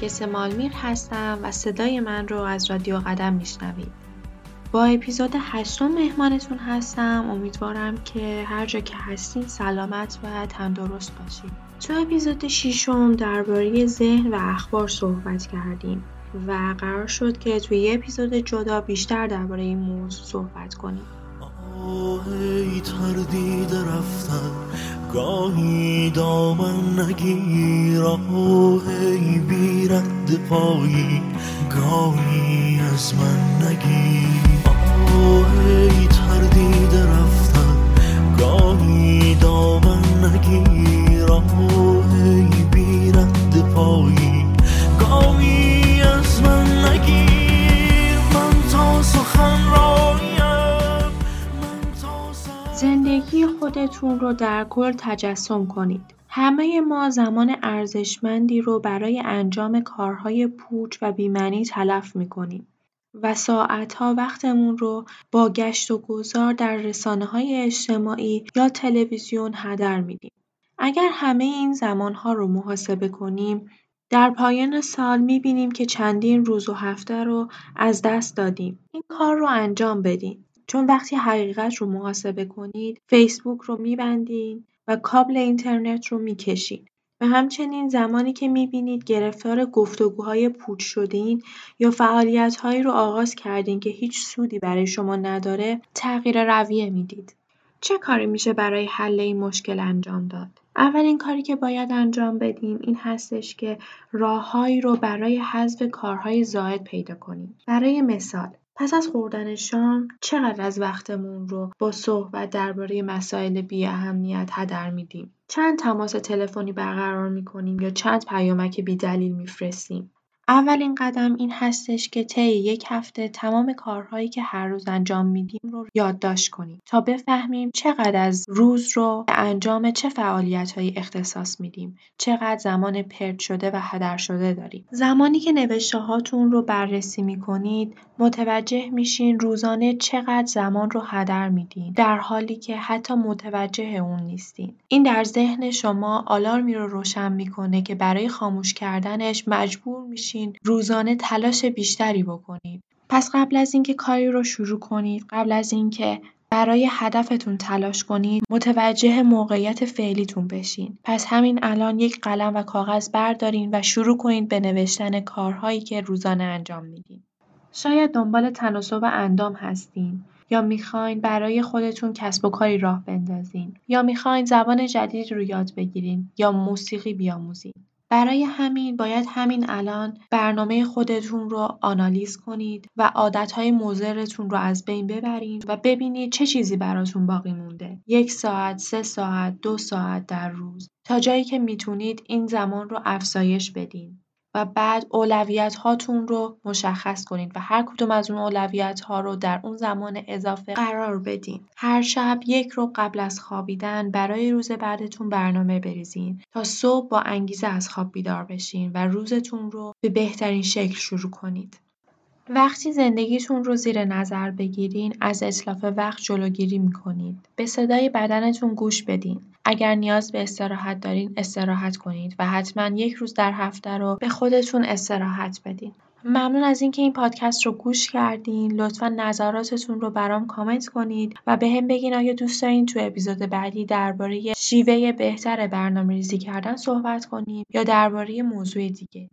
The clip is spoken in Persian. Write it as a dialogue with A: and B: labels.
A: نرگس مالمیر هستم و صدای من رو از رادیو قدم میشنوید. با اپیزود هشتم مهمانتون هستم. امیدوارم که هر جا که هستین سلامت و تندرست باشید تو اپیزود ششم درباره ذهن و اخبار صحبت کردیم و قرار شد که توی یه اپیزود جدا بیشتر درباره این موضوع صحبت کنیم.
B: ای تردید رفتن گاهی دامن نگیر. ای بیرد پایی گاهی از من نگیر. ای تردید رفتن گاهی دامن نگیر. ای بیرد پایی گاهی از من نگیر. من تا سخن رایم
A: زندگی خودتون رو در کل تجسم کنید. همه ما زمان ارزشمندی رو برای انجام کارهای پوچ و بیمنی تلف می‌کنیم و ساعتها وقتمون رو با گشت و گذار در رسانه های اجتماعی یا تلویزیون هدر میدیم. اگر همه این زمانها رو محاسبه کنیم در پایان سال می‌بینیم که چندین روز و هفته رو از دست دادیم. این کار رو انجام بدین. چون وقتی حقیقت رو محاسبه کنید فیسبوک رو میبندین و کابل اینترنت رو می‌کشید. و همچنین زمانی که می‌بینید گرفتار گفتگوهای پوچ شدین یا فعالیتهایی رو آغاز کردین که هیچ سودی برای شما نداره تغییر رویه می‌دید. چه کاری میشه برای حل این مشکل انجام داد؟ اولین کاری که باید انجام بدیم این هستش که راههایی رو برای حذف کارهای زائد پیدا کنیم. برای مثال پس از خوردن شام چقدر از وقتمون رو با صحبت درباره مسائل بی اهمیت هدر میدیم؟ چند تماس تلفنی برقرار می‌کنیم یا چند پیامک بی دلیل میفرستیم؟ اولین قدم این هستش که طی یک هفته تمام کارهایی که هر روز انجام میدیم رو یادداشت کنیم تا بفهمیم چقدر از روز رو به انجام چه فعالیتهایی اختصاص میدیم چقدر زمان پرت شده و هدر شده داریم. زمانی که نوشته هاتون رو بررسی می‌کنید متوجه میشین روزانه چقدر زمان رو هدر میدین در حالی که حتی متوجه اون نیستین. این در ذهن شما آلارمی رو روشن می‌کنه که برای خاموش کردنش مجبور میشین روزانه تلاش بیشتری بکنید. پس قبل از اینکه کاری رو شروع کنید، قبل از اینکه برای هدفتون تلاش کنید، متوجه موقعیت فعلیتون بشین. پس همین الان یک قلم و کاغذ بردارین و شروع کنید به نوشتن کارهایی که روزانه انجام میدین. شاید دنبال تناسب اندام هستین یا می‌خواین برای خودتون کسب و کاری راه بندازین یا می‌خواین زبان جدید رو یاد بگیرین یا موسیقی بیاموزین. برای همین باید همین الان برنامه خودتون رو آنالیز کنید و عادتهای مضرتون رو از بین ببرید و ببینید چه چیزی براتون باقی مونده. یک ساعت، سه ساعت، دو ساعت در روز. تا جایی که می‌تونید این زمان رو افزایش بدین. و بعد اولویت هاتون رو مشخص کنید و هر کدوم از اون اولویت ها رو در اون زمان اضافه قرار بدین. هر شب یک رو قبل از خوابیدن برای روز بعدتون برنامه بریزین تا صبح با انگیزه از خواب بیدار بشین و روزتون رو به بهترین شکل شروع کنید. وقتی زندگیتون رو زیر نظر بگیرین از اطلاف وقت جلوگیری می‌کنید. به صدای بدنتون گوش بدین. اگر نیاز به استراحت دارین استراحت کنید و حتما یک روز در هفته رو به خودتون استراحت بدین. ممنون از اینکه این پادکست رو گوش کردین. لطفا نظراتتون رو برام کامنت کنید و به هم بگین آیا دوست دارین تو اپیزود بعدی درباره شیوه بهتر برنامه ریزی کردن صحبت کنیم یا درباره موضوع دیگه.